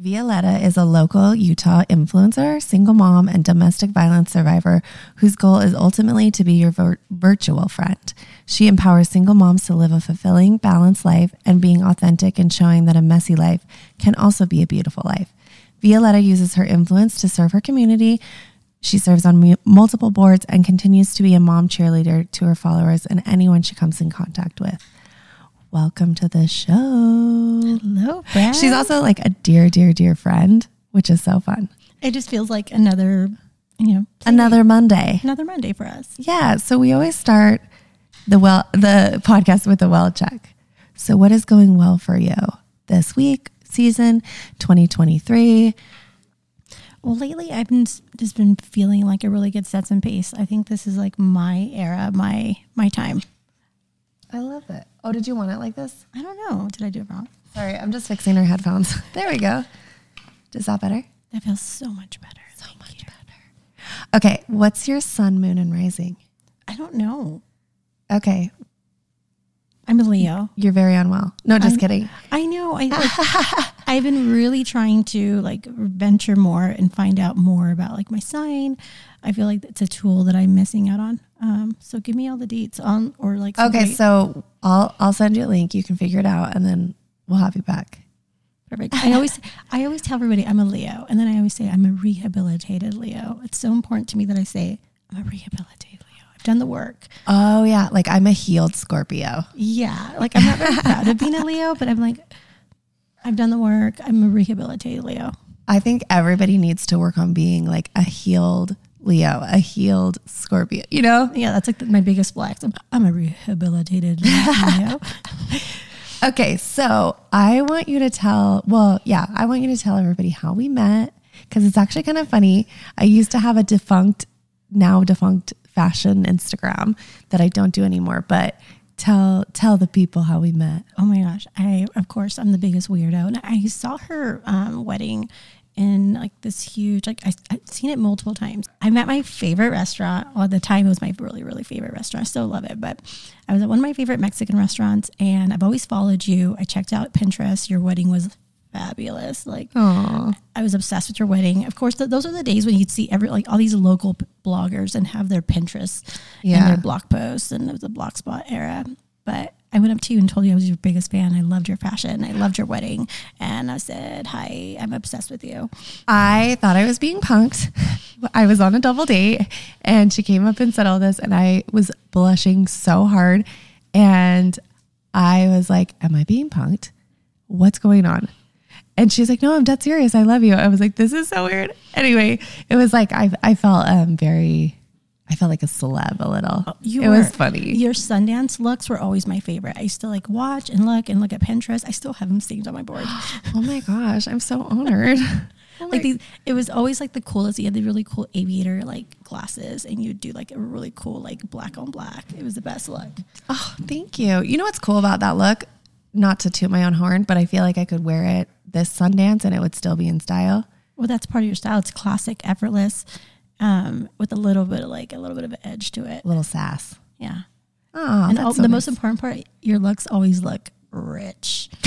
Violeta is a local Utah influencer, single mom, and domestic violence survivor whose goal is ultimately to be your vir- virtual friend. She empowers single moms to live a fulfilling, balanced life and being authentic and showing that a messy life can also be a beautiful life. Violeta uses her influence to serve her community. She serves on mu- multiple boards and continues to be a mom cheerleader to her followers and anyone she comes in contact with. Welcome to the show. Hello, Brad. She's also like a dear, dear, dear friend, which is so fun. It just feels like another, you know, play- Another Monday. another Monday for us. Yeah. So we always start the well the podcast with a well check. So what is going well for you this week, season 2023? Well, lately I've been just been feeling like a really good sense and pace. I think this is like my era, my my time. I love it. Oh, did you want it like this? I don't know. Did I do it wrong? Sorry, I'm just fixing her headphones. There we go. Is that better? That feels so much better. So much better. Okay, what's your sun, moon, and rising? I don't know. Okay, I'm a Leo. you're very unwell. No, just I'm- kidding. I know. I I've been really trying to like venture more and find out more about like my sign. I feel like it's a tool that I'm missing out on. Um, so give me all the deets on or like Okay, great- so I'll I'll send you a link. You can figure it out, and then we'll have you back. Perfect. I always I always tell everybody I'm a Leo, and then I always say I'm a rehabilitated Leo. It's so important to me that I say I'm a rehabilitated Leo. I've done the work. Oh yeah, like I'm a healed Scorpio. Yeah, like I'm not very proud of being a Leo, but I'm like I've done the work. I'm a rehabilitated Leo. I think everybody needs to work on being like a healed Leo, a healed Scorpio. You know? Yeah, that's like the, my biggest flex. I'm, I'm a rehabilitated Leo. Okay, so I want you to tell. Well, yeah, I want you to tell everybody how we met because it's actually kind of funny. I used to have a defunct, now defunct fashion Instagram that I don't do anymore, but. Tell tell the people how we met. Oh my gosh. I of course I'm the biggest weirdo. And I saw her um, wedding in like this huge like I, I've seen it multiple times. I'm at my favorite restaurant. Well at the time it was my really, really favorite restaurant. I still love it. But I was at one of my favorite Mexican restaurants and I've always followed you. I checked out Pinterest. Your wedding was fabulous. Like Aww. I was obsessed with your wedding. Of course, th- those are the days when you'd see every like all these local bloggers and have their Pinterest Yeah. and their blog posts, and it was the blogspot era. But I went up to you and told you I was your biggest fan. I loved your fashion. I loved your wedding, and I said, "Hi, I'm obsessed with you." I thought I was being punked. I was on a double date and she came up and said all this and I was blushing so hard and I was like, am I being punked? What's going on? And she's like, no, I'm dead serious. I love you. I was like, this is so weird. Anyway, it was like, I, I felt um, very, I felt like a celeb a little. You it were, was funny. Your Sundance looks were always my favorite. I used to like watch and look and look at Pinterest. I still have them saved on my board. oh my gosh, I'm so honored. Oh like these, it was always like the coolest. You had the really cool aviator like glasses, and you'd do like a really cool like black on black. It was the best look. Oh, thank you. You know what's cool about that look? Not to toot my own horn, but I feel like I could wear it this Sundance and it would still be in style. Well, that's part of your style. It's classic, effortless, um, with a little bit of like a little bit of an edge to it. A little sass. Yeah. Oh, and all, so the nice. most important part, your looks always look rich.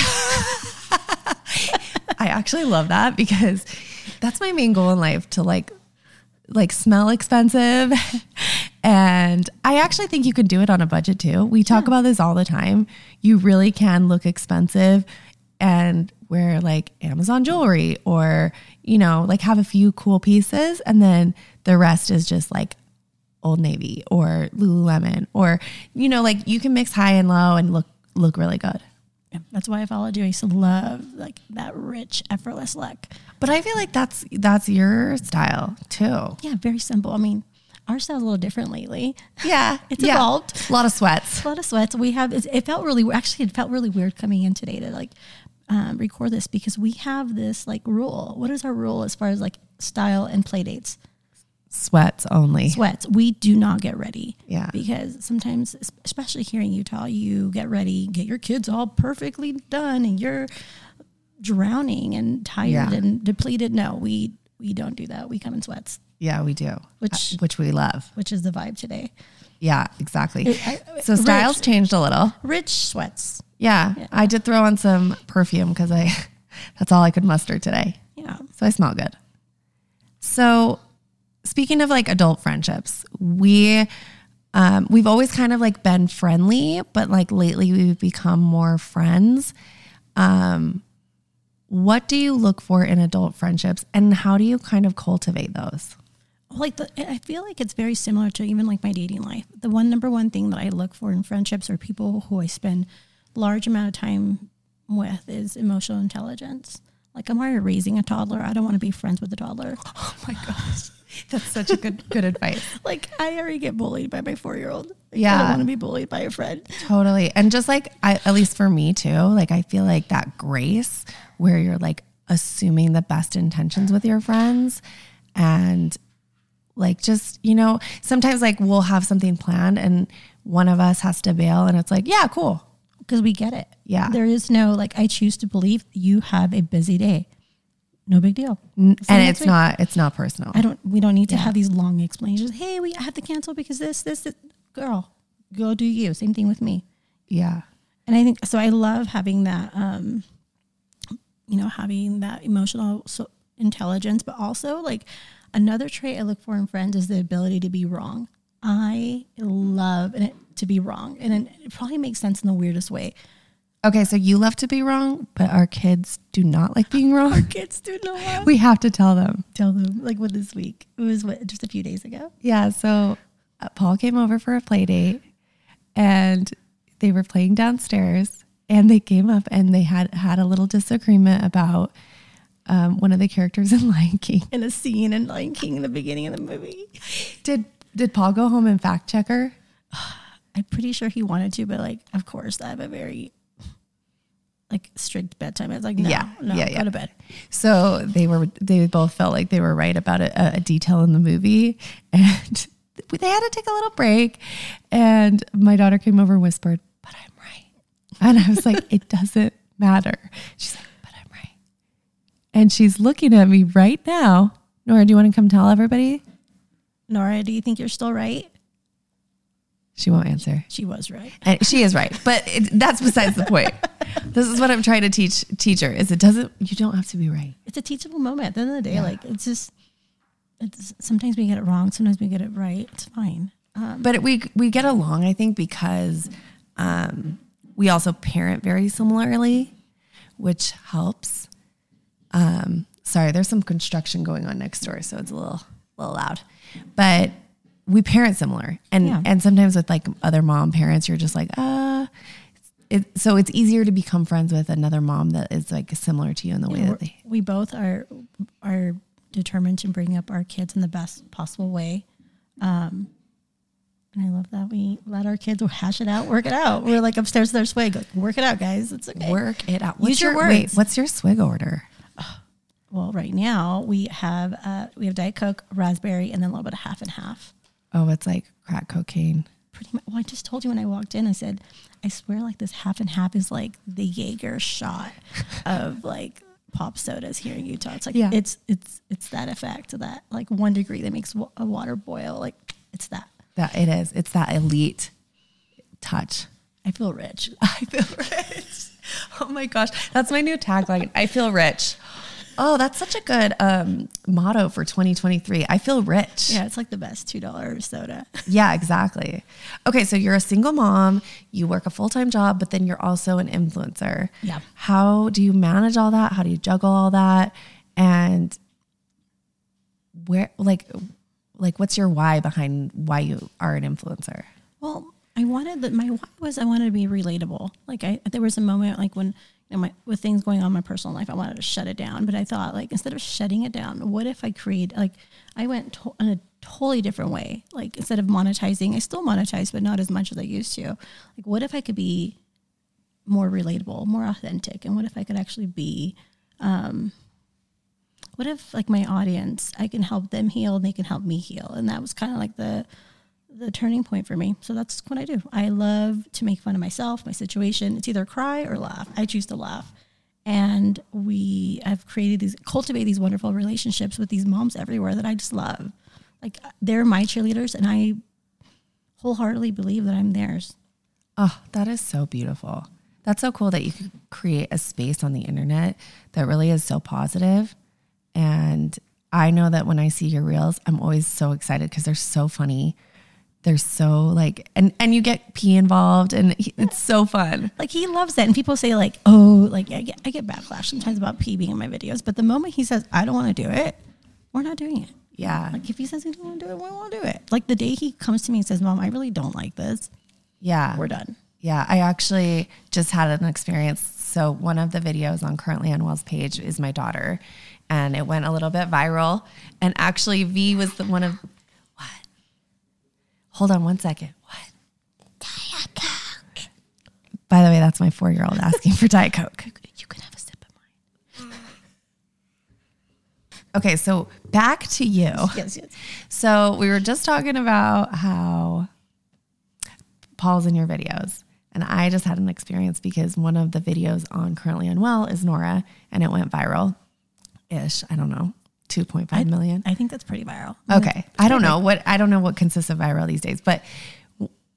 I actually love that because that's my main goal in life to like like smell expensive. and I actually think you could do it on a budget too. We talk about this all the time. You really can look expensive and wear like Amazon jewelry or, you know, like have a few cool pieces and then the rest is just like Old Navy or Lululemon or you know like you can mix high and low and look look really good. Yeah, that's why I followed you. I used to love like that rich, effortless look. But I feel like that's that's your style too. Yeah, very simple. I mean, our style's a little different lately. Yeah, It's evolved. A lot of sweats. a lot of sweats. We have. It it felt really. Actually, it felt really weird coming in today to like um, record this because we have this like rule. What is our rule as far as like style and play dates? Sweats only. Sweats. We do not get ready. Yeah. Because sometimes, especially here in Utah, you get ready, get your kids all perfectly done, and you're drowning and tired Yeah. and depleted. No, we we don't do that. We come in sweats, Yeah, we do. Which- Uh, which we love. which is the vibe today. Yeah, exactly. I- so rich. styles changed a little. Rich sweats. Yeah, I did throw on some perfume because I that's all I could muster today. Yeah. So I smell good. So speaking of like adult friendships, we um, we've always kind of like been friendly, but like lately we've become more friends. Um, what do you look for in adult friendships, and how do you kind of cultivate those? like the, I feel like it's very similar to even like my dating life. The one number one thing that I look for in friendships are people who I spend large amount of time with is emotional intelligence. Like I'm already raising a toddler. I don't want to be friends with a toddler. Oh my gosh, that's such a good good advice. Like I already get bullied by my four year old. Yeah, I don't want to be bullied by a friend. Totally. And just like I at least for me too, like I feel like that grace where you're like assuming the best intentions with your friends and like just, you know, sometimes like we'll have something planned and one of us has to bail and it's like, yeah, cool. Because we get it. Yeah. There is no like I choose to believe you have a busy day. No big deal. and it's week- not it's not personal. I don't we don't need to have these long explanations. Hey, we I have to cancel because this, this, this girl, go do you. Same thing with me. yeah. And I think so I love having that um you know, having that emotional so intelligence, but also like another trait I look for in friends is the ability to be wrong. I love and it to be wrong. And it, it probably makes sense in the weirdest way. Okay, so you love to be wrong, but our kids do not like being wrong. Our kids do not we have to tell them. tell them like what this week. It was what just a few days ago. Yeah, so uh, Paul came over for a play date and they were playing downstairs and they came up and they had had a little disagreement about um, one of the characters in Lion King. In a scene in Lion King in the beginning of the movie. Did did Paul go home and fact check her? I'm pretty sure he wanted to, but like of course I have a very like strict bedtime. I was like, no, Yeah, no, yeah, yeah. go to bed. So they were they both felt like they were right about a, uh, a detail in the movie and they had to take a little break and my daughter came over and whispered, "But I'm right." And I was like, "It doesn't matter." She's like, "But I'm right." And she's looking at me right now. Nora, do you want to come tell everybody? Nora, do you think you're still right? She won't answer. She was right. And she is right, but it, that's besides the point. This is what I'm trying to teach teacher is it doesn't you don't have to be right. It's a teachable moment. At the end of the day, like it's just it's sometimes we get it wrong, sometimes we get it right. It's fine. Um, but we we get along i think because um, we also parent very similarly which helps um, sorry there's some construction going on next door so it's a little loud but we parent similar and Yeah. and sometimes with like other mom parents you're just like uh it, so it's easier to become friends with another mom that is like similar to you in the way we're- that they we both are are determined to bring up our kids in the best possible way. Um, and I love that we let our kids hash it out, work it out. We're like upstairs our swig, like, work it out, guys. It's okay. work it out Use what's your wait words. what's your swig order Well, right now we have uh, we have Diet Coke, raspberry, and then a little bit of half and half. oh it's like crack cocaine Pretty much. Well, I just told you when I walked in. I said, I swear, like this half and half is like the Jaeger shot of like pop sodas here in Utah. It's like Yeah. it's it's it's that effect, that like one degree that makes a water boil. Like it's that. that it is it's that elite touch I feel rich. I feel rich. Oh my gosh. That's my new tagline. I feel rich. Oh, that's such a good um, motto for 2023. I feel rich. Yeah, it's like the best two dollar soda. Yeah, exactly. Okay, so you're a single mom, you work a full time job, but then you're also an influencer. Yeah. How do you manage all that? How do you juggle all that? And where, like, like what's your why behind why you are an influencer? Well, I wanted that. My why was I wanted to be relatable. Like I, there was a moment like when know, my, with things going on in my personal life, I wanted to shut it down. But I thought like instead of shutting it down, what if I create like I went to, in a totally different way. Like instead of monetizing, I still monetize, but not as much as I used to. Like what if I could be more relatable, more authentic, and what if I could actually be um, what if like my audience i can help them heal and they can help me heal and that was kind of like the the turning point for me. So that's what i do. I love to make fun of myself my situation. It's either cry or laugh. I choose to laugh. And we have created these cultivate these wonderful relationships with these moms everywhere that i just love. Like they're my cheerleaders and i wholeheartedly believe that i'm theirs. Oh, that is so beautiful. That's so cool that you could create a space on the internet that really is so positive. And I know that when I see your reels, I'm always so excited because they're so funny. They're so like, and and you get pee involved, and he- it's so fun. Like he loves it and people say like, "Oh, like I get, I get backlash sometimes about pee being in my videos." But the moment he says, "I don't want to do it," we're not doing it. Yeah, Like if he says he doesn't want to do it, we won't do it. Like the day he comes to me and says, "Mom, I really don't like this," yeah. we're done. Yeah, I actually just had an experience. So one of the videos on Currently on Unwell's page is my daughter, and it went a little bit viral. And actually, V was the one of? Hold on one second. What? Diet Coke. By the way, that's my four-year-old asking for Diet Coke. You can have a sip of mine. Okay, so back to you. Yes, yes. So we were just talking about how Paul's in your videos. And I just had an experience because one of the videos on Currently Unwell is Nora and it went viral ish. I don't know, 2.5 million. I think that's pretty viral. Okay. I don't know what I don't know what consists of viral these days, but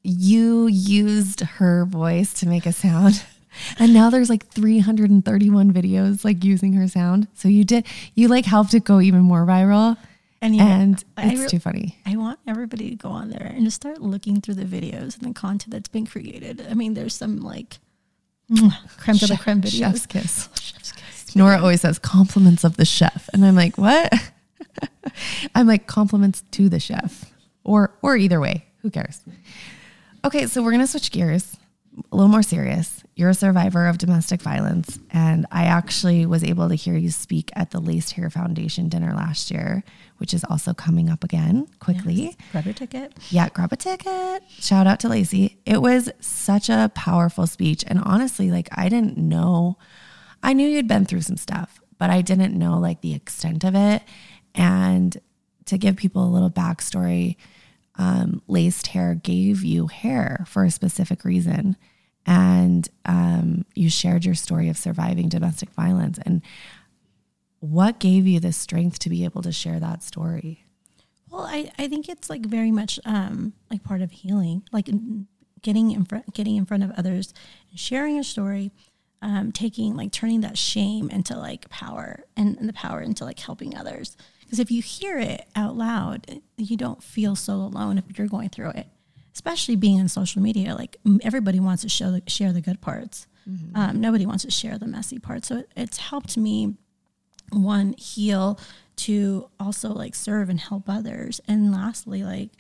you used her voice to make a sound. And now there's like 331 videos like using her sound. So you did you like helped it go even more viral. And yeah, And it's re- too funny. I want everybody to go on there and just start looking through the videos and the content that's been created. I mean, there's some like creme de la creme videos. Chef's kiss. Chef's kiss. Nora always says compliments of the chef. And I'm like, what? I'm like compliments to the chef. Or or either way. Who cares? Okay, so we're gonna switch gears. A little more serious. You're a survivor of domestic violence, and I actually was able to hear you speak at the Laced Hair Foundation dinner last year, which is also coming up again quickly. Grab your ticket. Yeah, grab a ticket. Shout out to Lacey. It was such a powerful speech. And honestly, like I didn't know, I knew you'd been through some stuff, but I didn't know like the extent of it. And to give people a little backstory, um, laced hair gave you hair for a specific reason. And um, you shared your story of surviving domestic violence. And what gave you the strength to be able to share that story? Well, I, I think it's like very much um, like part of healing, like getting in front, getting in front of others, and sharing your story, um, taking like turning that shame into like power and, and the power into like helping others. Because if you hear it out loud, you don't feel so alone if you're going through it. Especially being on social media, like everybody wants to show the, share the good parts. Um, nobody wants to share the messy parts. So it, it's helped me one heal to also like serve and help others and lastly like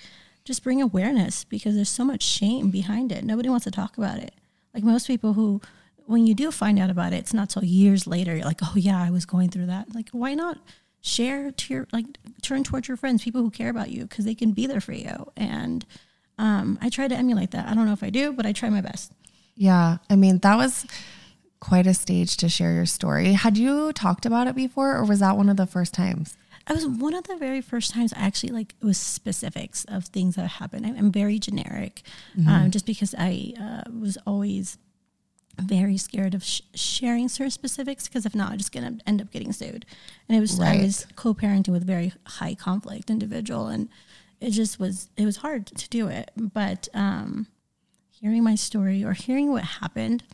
just bring awareness because there's so much shame behind it nobody wants to talk about it like most people who when you do find out about it it's not till years later you're like oh yeah i was going through that like why not share to your like turn towards your friends people who care about you because they can be there for you and um, i try to emulate that i don't know if i do but i try my best Yeah, I mean, that was quite a stage to share your story. Had you talked about it before, or was that one of the first times? I was one of the very first times I actually like it was specifics of things that happened. I'm, I'm very generic, um, just because I uh, was always very scared of sh- sharing certain specifics because if not, I'm just gonna end up getting sued. And it was I was co-parenting with a very high conflict individual, and it just was it was hard to do it. But um, hearing my story or hearing what happened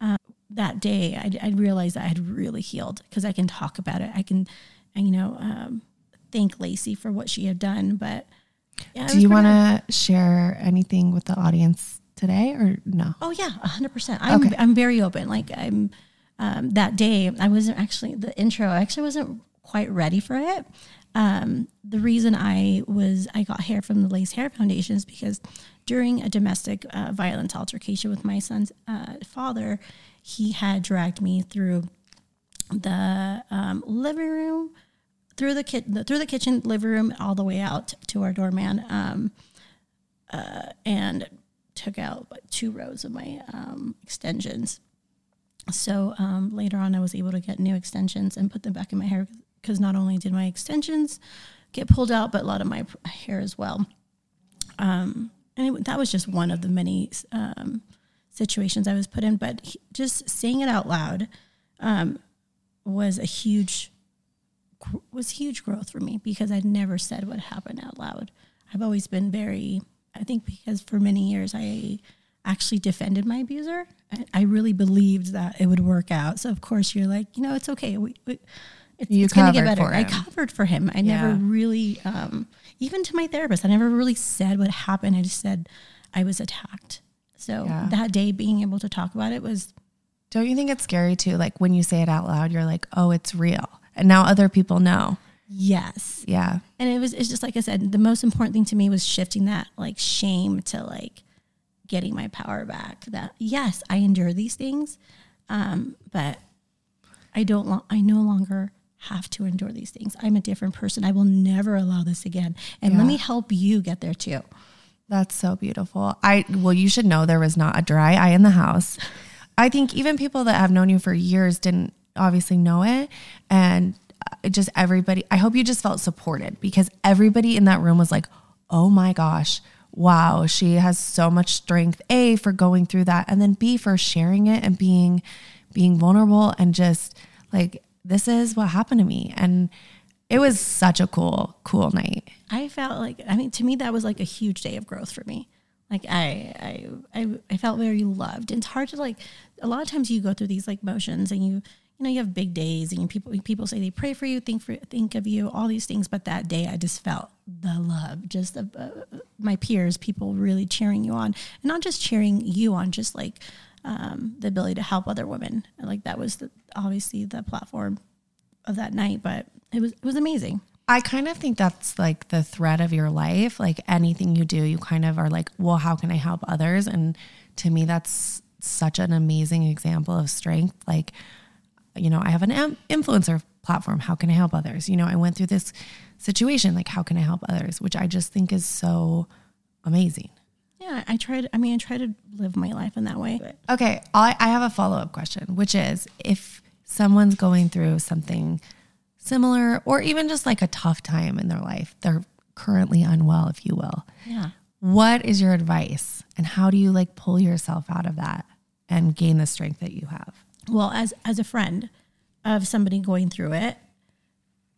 uh, that day, I, I realized that I had really healed because I can talk about it. I can, and, you know, um, thank Lacey for what she had done. But yeah, Do you want to share anything with the audience today, or no? Oh yeah, hundred percent. I'm Okay. I'm very open. Like I'm um, that day, I wasn't actually the intro. I actually wasn't quite ready for it. Um, the reason I was I got hair from the Lace Hair Foundation is because during a domestic uh, violence altercation with my son's uh, father, he had dragged me through the um, living room, through the kit, through the kitchen, living room, all the way out to our doorman. Um, and took out two rows of my um, extensions. So um, later on, I was able to get new extensions and put them back in my hair because not only did my extensions get pulled out, but a lot of my hair as well. Um, and it, that was just one of the many um, situations I was put in. But he, just saying it out loud um, was a huge was huge growth for me because I'd never said what happened out loud. I've always been very, I think because for many years I actually defended my abuser I- I really believed that it would work out. So of course you're like, you know, it's okay. We, we, it's, You it's gonna get better. I covered for him. I never really, um, even to my therapist, I never really said what happened. I just said I was attacked. So Yeah. that day, being able to talk about it was Don't you think it's scary too? Like when you say it out loud, you're like, oh, it's real. And now other people know. Yes. Yeah. And it was, it's just like I said, the most important thing to me was shifting that like shame to like getting my power back. That yes, I endure these things, um, but I don't. Lo- I no longer have to endure these things. I'm a different person. I will never allow this again. And let me help you get there too. That's so beautiful. I well, you should know there was not a dry eye in the house. I think even people that have known you for years didn't obviously know it, and Uh, just everybody. I hope you just felt supported because everybody in that room was like, "Oh my gosh, wow, she has so much strength." A for going through that, and then B for sharing it and being being vulnerable and just like this is what happened to me, and it was such a cool, cool night. I felt like I mean to me that was like a huge day of growth for me. Like I I I, I felt very loved. And it's hard to like a lot of times you go through these like motions and you you know you have big days and people people say they pray for you, think for think of you, all these things. But that day I just felt the love, just of uh, my peers, people really cheering you on, and not just cheering you on, just like um, the ability to help other women. And like that was the, obviously the platform of that night, but it was it was amazing. I kind of think that's like the thread of your life. Like anything you do, you kind of are like, well, how can I help others? And to me, that's such an amazing example of strength. Like, you know, I have an influencer platform. How can I help others? You know, I went through this situation. Like, how can I help others? Which I just think is so amazing. Yeah, I tried. I mean, I try to live my life in that way. Okay, I, I have a follow up question, which is if someone's going through something similar or even just like a tough time in their life, they're currently unwell, if you will. Yeah. What is your advice and how do you like pull yourself out of that and gain the strength that you have? Well, as as a friend of somebody going through it,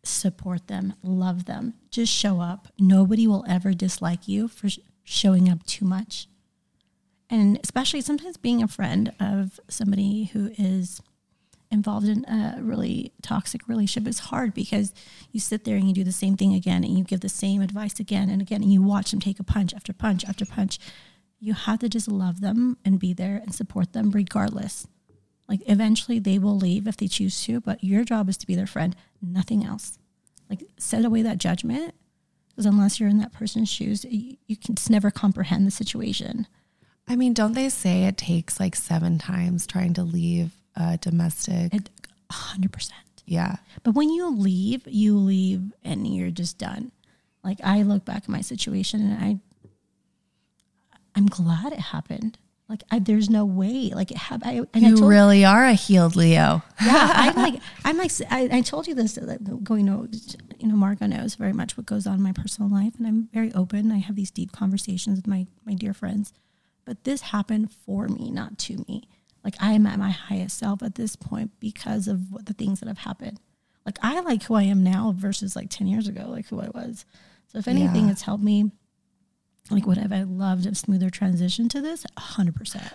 support them, love them, just show up. Nobody will ever dislike you for sh- showing up too much. And especially sometimes being a friend of somebody who is involved in a really toxic relationship is hard because you sit there and you do the same thing again and you give the same advice again and again and you watch them take a punch after punch after punch. You have to just love them and be there and support them regardless. Like eventually they will leave if they choose to, but your job is to be their friend, nothing else. Like set away that judgment because unless you're in that person's shoes, you, you can just never comprehend the situation. I mean, don't they say it takes like seven times trying to leave a domestic? It, 100%. yeah. But when you leave, you leave and you're just done. Like I look back at my situation and I, I'm glad it happened. Like I, there's no way. Like it happened. And I You told, really are a healed Leo. yeah, I'm like, I'm like, I, I told you this. Going to, you know, Margot knows very much what goes on in my personal life, and I'm very open. I have these deep conversations with my my dear friends, but this happened for me, not to me. Like I am at my highest self at this point because of what the things that have happened. Like I like who I am now versus like ten years ago, like who I was. So if anything, Yeah. it's helped me. Like would have I loved a smoother transition to this? hundred percent.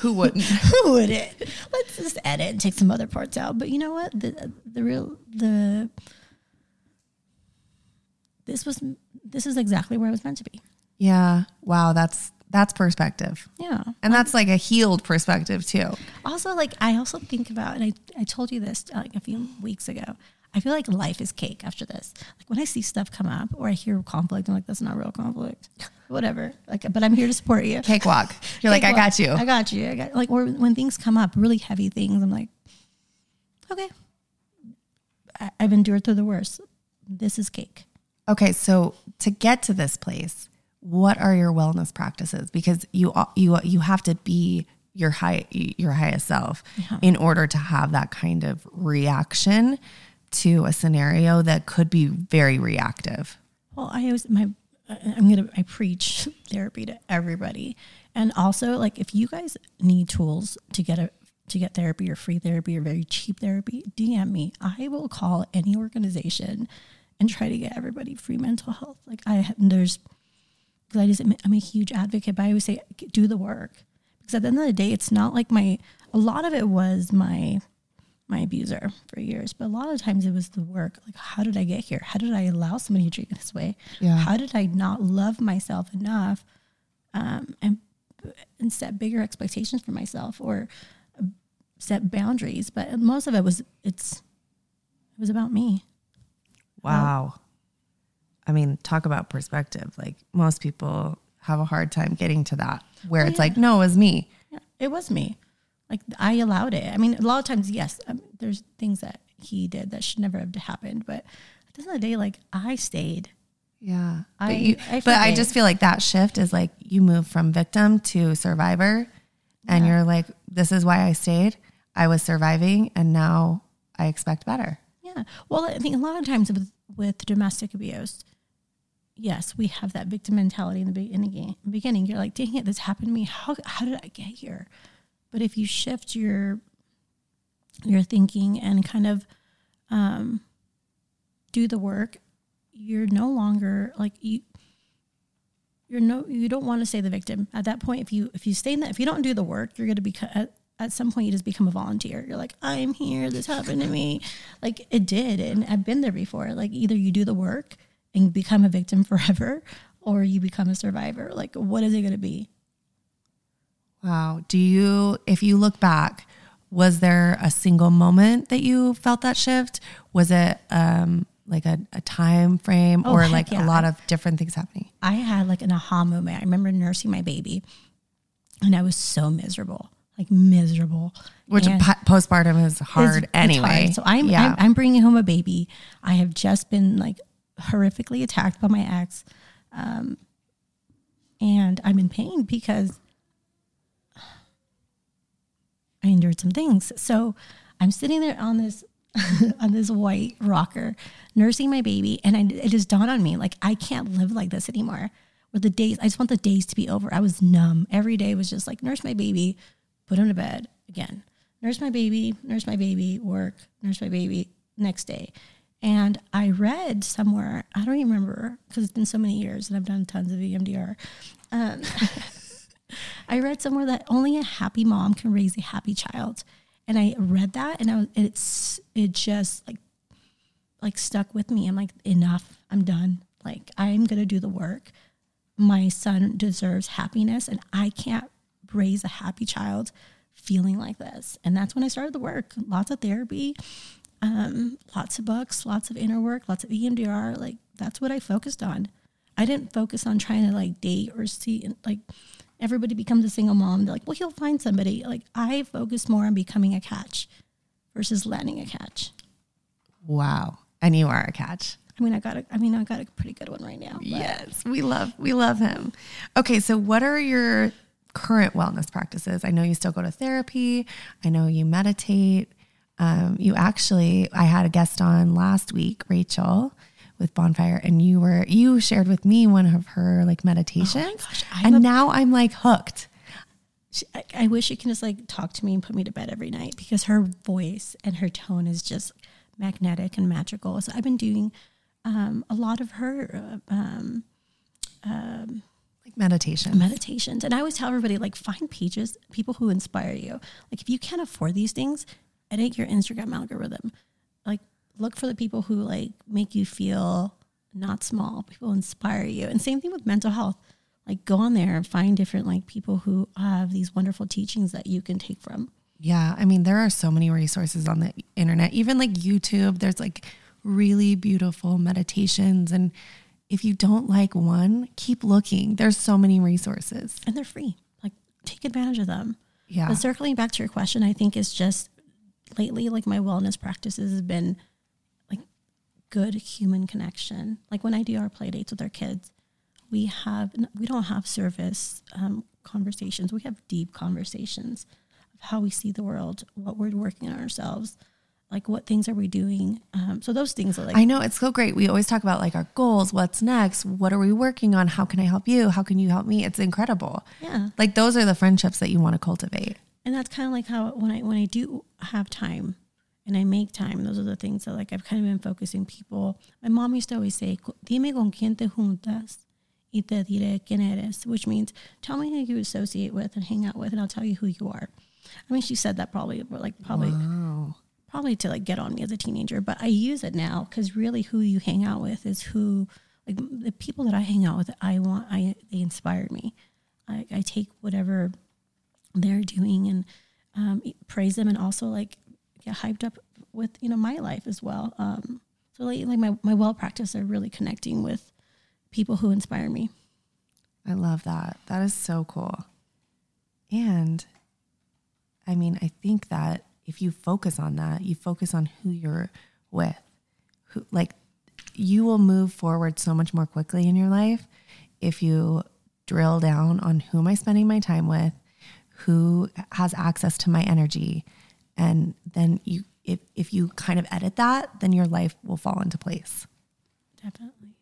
Who wouldn't? Who would it? Let's just edit and take some other parts out. But you know what? The the real the this was this is exactly where I was meant to be. yeah. Wow. That's that's perspective. Yeah. And that's like a healed perspective too. Also, like I also think about, and I I told you this like a few weeks ago. I feel like life is cake after this. Like when I see stuff come up or I hear conflict, I'm like, that's not real conflict. Whatever. Like, but I'm here to support you. Cakewalk. You're like, I got you. I got you. I got like, or when things come up, really heavy things, I'm like, okay, I, I've endured through the worst. This is cake. Okay, so to get to this place, what are your wellness practices? Because you you you have to be your high your highest self in order to have that kind of reaction to a scenario that could be very reactive. Well, I always my I'm gonna I preach therapy to everybody, and also like if you guys need tools to get a to get therapy or free therapy or very cheap therapy, DM me. I will call any organization and try to get everybody free mental health. Like I there's because I just I'm a huge advocate, but I always say do the work Because at the end of the day, it's not like my, a lot of it was my, my abuser for years, but a lot of times it was the work. Like, how did I get here? How did I allow somebody to treat me this way? Yeah. How did I not love myself enough um, and and set bigger expectations for myself or set boundaries? But most of it was it's it was about me. Wow. I mean, talk about perspective. Like most people have a hard time getting to that where Oh, it's yeah. like, no, it was me. Yeah, it was me. Like I allowed it. I mean, a lot of times, yes, um, there's things that he did that should never have happened. But at the end of the day, like I stayed. Yeah. I- but, you, I but I just feel like that shift is like you move from victim to survivor and Yeah. you're like, this is why I stayed. I was surviving and now I expect better. Yeah. Well, I think a lot of times with, with domestic abuse, yes, we have that victim mentality in the beginning. Beginning, you're like, dang it, this happened to me. How how did I get here? But if you shift your your thinking and kind of um, do the work, you're no longer like you. You're no, you don't want to stay the victim at that point. If you if you stay in that, if you don't do the work, you're going to become at, at some point you just become a volunteer. You're like, I'm here. This happened to me. Like it did, and I've been there before. Like either you do the work and become a victim forever, or you become a survivor. Like what is it going to be? Wow. Do you, if you look back, was there a single moment that you felt that shift? Was it um, like a, a time frame Oh, or like yeah. a lot of different things happening? I had like an aha moment. I remember nursing my baby, and I was so miserable, like miserable. Which And- postpartum is hard anyway. hard. So I'm, yeah. I'm I'm bringing home a baby. I have just been like horrifically attacked by my ex, um, and I'm in pain because I endured some things. So I'm sitting there on this on this white rocker, nursing my baby, and I, it just dawned on me like I can't live like this anymore. With the days, I just want the days to be over. I was numb. Every day was just like nurse my baby, put him to bed again, nurse my baby, nurse my baby, work, nurse my baby, next day. And I read somewhere, I don't even remember because it's been so many years and I've done tons of EMDR. Um, I read somewhere that only a happy mom can raise a happy child. And I read that and I was, it's, it just like, like stuck with me. I'm like, enough, I'm done. Like, I'm going to do the work. My son deserves happiness and I can't raise a happy child feeling like this. And that's when I started the work. Lots of therapy, um, lots of books, lots of inner work, lots of EMDR. Like that's what I focused on. I didn't focus on trying to like date or see like everybody becomes a single mom. They're like, well, he'll find somebody. Like I focus more on becoming a catch versus landing a catch. wow. And you are a catch. I mean, I got a, I mean, I got a pretty good one right now. but- Yes, we love we love him. Okay, so what are your current wellness practices? I know you still go to therapy. I know you meditate. Um, you actually, I had a guest on last week, Rachel, with Bonfire, and you were you shared with me one of her like meditations, gosh, I'm and a- now I'm like hooked. She, I, I wish she can just like talk to me and put me to bed every night because her voice and her tone is just magnetic and magical. So I've been doing um, a lot of her uh, um, Like meditation. meditations, and I always tell everybody like find pages, people who inspire you. Like if you can't afford these things, edit your Instagram algorithm. Like look for the people who like make you feel not small. People inspire you, and same thing with mental health. Like go on there and find different like people who have these wonderful teachings that you can take from. Yeah, I mean, there are so many resources on the internet, even like YouTube. There's like really beautiful meditations. And if you don't like one, keep looking. There's so many resources. and they're free. Like take advantage of them. Yeah. But circling back to your question, I think is just lately like my wellness practices has been good human connection. Like when I do our play dates with our kids, we have we don't have surface um, conversations. We have deep conversations of how we see the world, what we're working on ourselves, like what things are we doing. Um, so those things are like I know it's so great. We always talk about like our goals, what's next, what are we working on, how can I help you, how can you help me? It's incredible. yeah. Like those are the friendships that you want to cultivate. and that's kind of like how when I when I do have time and I make time, those are the things that like I've kind of been focusing people. My mom used to always say, "Dime con quién te juntas y te diré quién eres, which means tell me who you associate with and hang out with, and I'll tell you who you are. I mean, she said that probably like probably Wow. probably to like get on me as a teenager, but I use it now because really who you hang out with is who like the people that I hang out with. I want I they inspired me. I, I take whatever they're doing and um, praise them, and also like get hyped up with you know my life as well. Um, so like like my my well practice are really connecting with people who inspire me. I love that. That is so cool. And I mean, I think that if you focus on that, you focus on who you're with, who like you will move forward so much more quickly in your life if you drill down on who am I spending my time with, who has access to my energy, and then you if if you kind of edit that, then your life will fall into place. Definitely.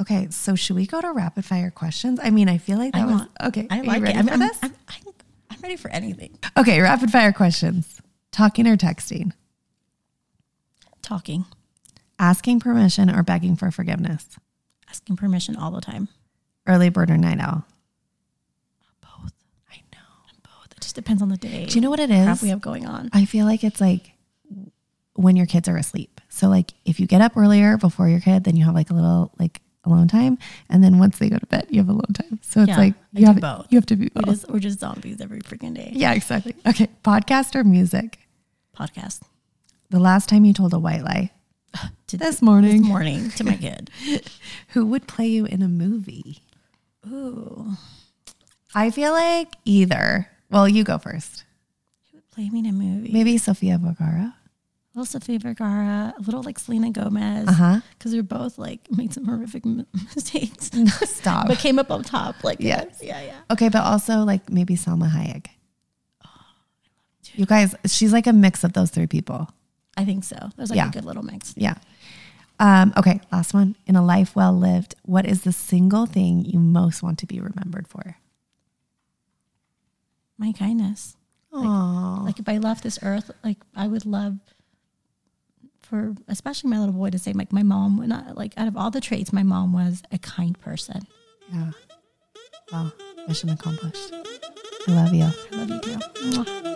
Okay, so should we go to rapid fire questions? I mean, I feel like that I was want- okay. I like it. I'm, for I'm, this? I'm, I'm, I'm ready for anything. okay, rapid fire questions. Talking or texting? Talking, Asking permission or begging for forgiveness? asking permission all the time. Early bird or night owl? Both. I know. Both. It just depends on the day. Do you know what it is? we have going on? I feel like it's like when your kids are asleep. So like if you get up earlier before your kid, then you have like a little like alone time, and then once they go to bed, you have alone time. So it's Yeah, like you have both. You have to be both. just, we're just zombies every freaking day. yeah, exactly. Okay, podcast or music? Podcast. The last time you told a white lie? To This morning. This morning to my kid. Who would play you in a movie? Ooh. I feel like either. Well, you go first. Who would play me in a movie? Maybe Sofia Vergara. A little Sofia Vergara, a little like Selena Gomez. Uh huh. Because they're both like made some horrific m- mistakes. Stop. but came up on top. Like, Yes. Yeah, yeah. okay, but also like maybe Salma Hayek. You guys, she's like a mix of those three people. I think so. There's like Yeah. a good little mix. Yeah. Um, okay, last one. In a life well lived, what is the single thing you most want to be remembered for? My kindness. Oh, Like if I left this earth, like I would love for especially my little boy to say like my mom would not like out of all the traits, my mom was a kind person. yeah. Well, mission accomplished. I love you. I love you too. Mwah.